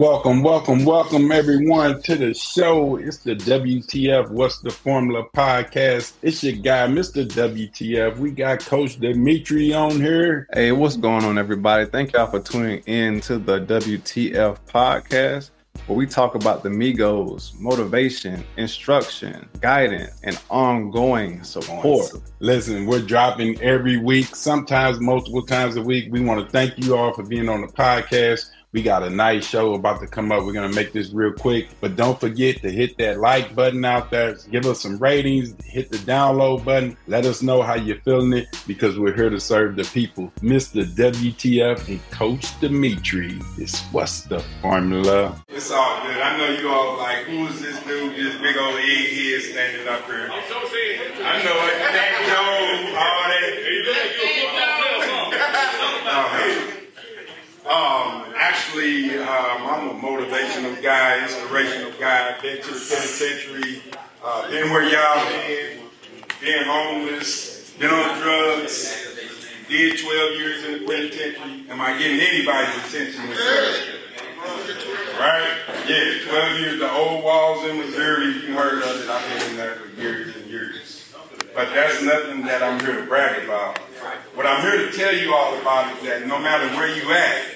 Welcome, welcome, welcome everyone to the show. It's the WTF What's the Formula podcast. It's your guy, Mr. WTF. We got Coach Dimitri on here. Hey, what's going on, everybody? Thank y'all for tuning in to the WTF podcast where we talk about the Migos, motivation, instruction, guidance, and ongoing support. Listen, we're dropping every week, sometimes multiple times a week. We want to thank you all for being on the podcast. We got a nice show about to come up. We're going to make this real quick, but don't forget to hit that like button out there. Give us some ratings, hit the download button. Let us know how you're feeling it because we're here to serve the people. Mr. WTF and Coach Dimitri is what's the formula? It's all good. I know you all like, who's this dude, this big old egghead standing up here? I'm so serious. I know it. Thank Joe, all that. Um, actually, um, I'm a motivational guy, inspirational guy. Been to the penitentiary, uh, been where y'all been, been homeless, been on drugs, did 12 years in the penitentiary. Am I getting anybody's attention? Right? Yeah, 12 years, the old walls in Missouri, you heard of it. I've been in there for years and years. But that's nothing that I'm here to brag about. What I'm here to tell you all about is that no matter where you at,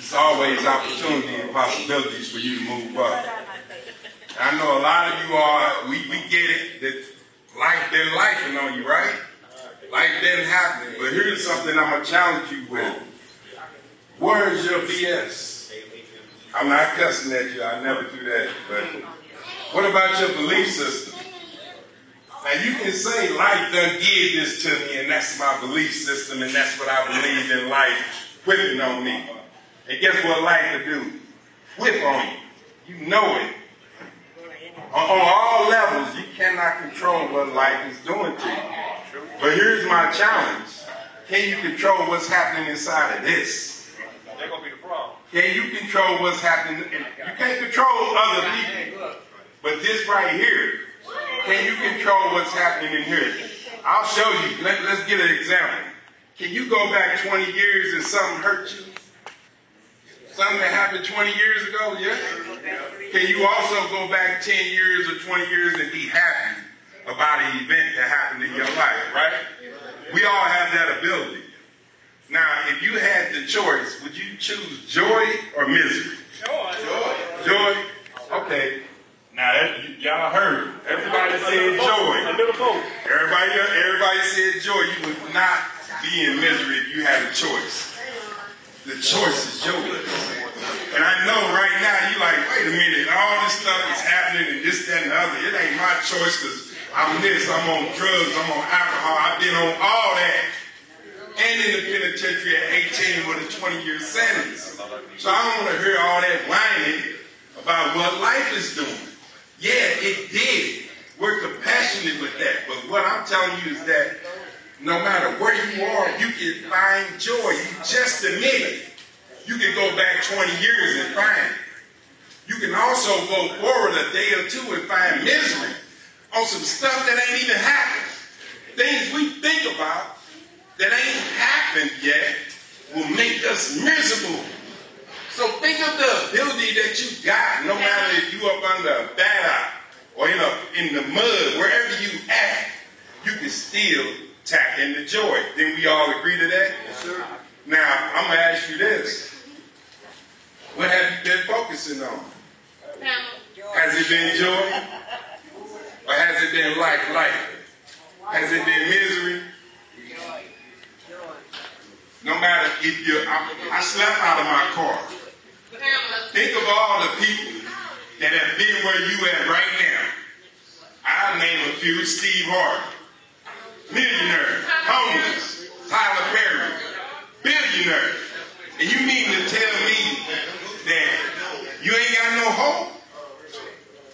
there's always opportunity and possibilities for you to move up. I know a lot of you are, we, we get it, that life been lifing on you, right? Life been happening. But here's something I'm going to challenge you with. Where is your BS? I'm not cussing at you, I never do that. But what about your belief system? Now you can say life done did this to me and that's my belief system and that's what I believe in life whipping on me. And guess what life will do? Whip on you. You know it. On, on all levels, you cannot control what life is doing to you. But here's my challenge. Can you control what's happening inside of this? They're gonna be the problem. Can you control what's happening? You can't control other people. But this right here, can you control what's happening in here? I'll show you. Let, let's get an example. Can you go back 20 years and something hurt you? Something that happened 20 years ago? Yeah. Can you also go back 10 years or 20 years and be happy about an event that happened in your life, right? We all have that ability. Now, if you had the choice, would you choose joy or misery? Joy. Joy. Joy. Okay. Now, that, y'all heard. Everybody said joy. Everybody, everybody said joy. You would not be in misery if you had a choice. The choice is yours. And I know right now you're like, wait a minute, all this stuff is happening and this, that, and the other. It ain't my choice because I'm this, I'm on drugs, I'm on alcohol, I've been on all that. And in the penitentiary at 18 with a 20 year sentence. So I don't want to hear all that whining about what life is doing. Yeah, it did. We're compassionate with that. But what I'm telling you is that no matter where you are, you can find joy. You just admit it. You can go back 20 years and find it. You can also go forward a day or two and find misery on some stuff that ain't even happened. Things we think about that ain't happened yet will make us miserable. So think of the ability that you got, no matter if you up under a bat or in, a, in the mud, wherever you at, you can still tap into joy. Then we all agree to that? Yes, sir. Now, I'm going to ask you this. What have you been focusing on? Has it been joy? Or has it been life, life? Has it been misery? Joy. Joy. No matter if you, I, I slept out of my car. Think of all the people that have been where you at right now. I'll name a few. Steve Harvey, millionaire, homeless, Tyler Perry, billionaire. And you mean to tell me that you ain't got no hope?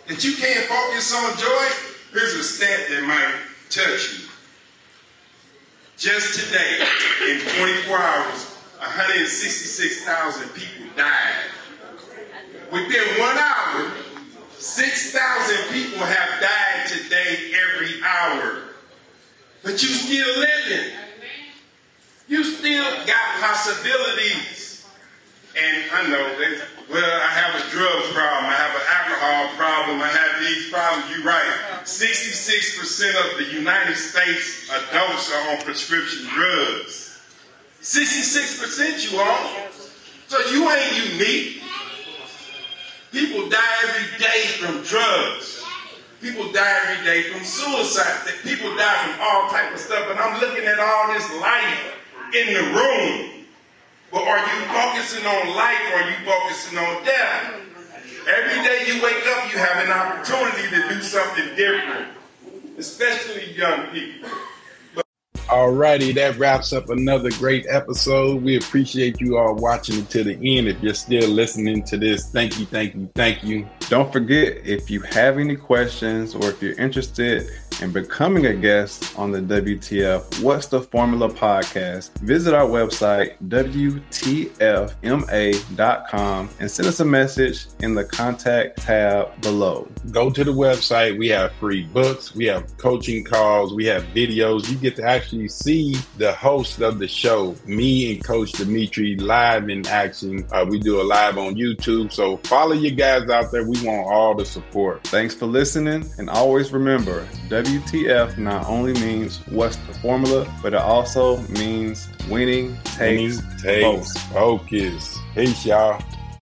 That you can't focus on joy? Here's a stat that might touch you. Just today, in 24 hours, 166,000 people died. Within one hour, 6,000 people have died today every hour. But you still living. You still got possibilities. And I know that, well, I have a drug problem. I have an alcohol problem. I have these problems. You're right. 66% of the United States adults are on prescription drugs. 66% you are. So you ain't unique. People die every day from drugs. People die every day from suicide. People die from all type of stuff. And I'm looking at all this life in the room. But are you focusing on life or are you focusing on death? Every day you wake up, you have an opportunity to do something different, especially young people. Alrighty, that wraps up another great episode. We appreciate you all watching to the end. If you're still listening to this, thank you, thank you, thank you. Don't forget if you have any questions or if you're interested in becoming a guest on the WTF What's the Formula podcast, visit our website, WTFMA.com, and send us a message in the contact tab below. Go to the website. We have free books, we have coaching calls, we have videos. You get to actually see the host of the show, me and Coach Dimitri, live in action. Uh, we do a live on YouTube. So follow you guys out there. We want all the support. Thanks for listening, and always remember WTF not only means what's the formula, but it also means winning takes, takes focus. Peace, y'all.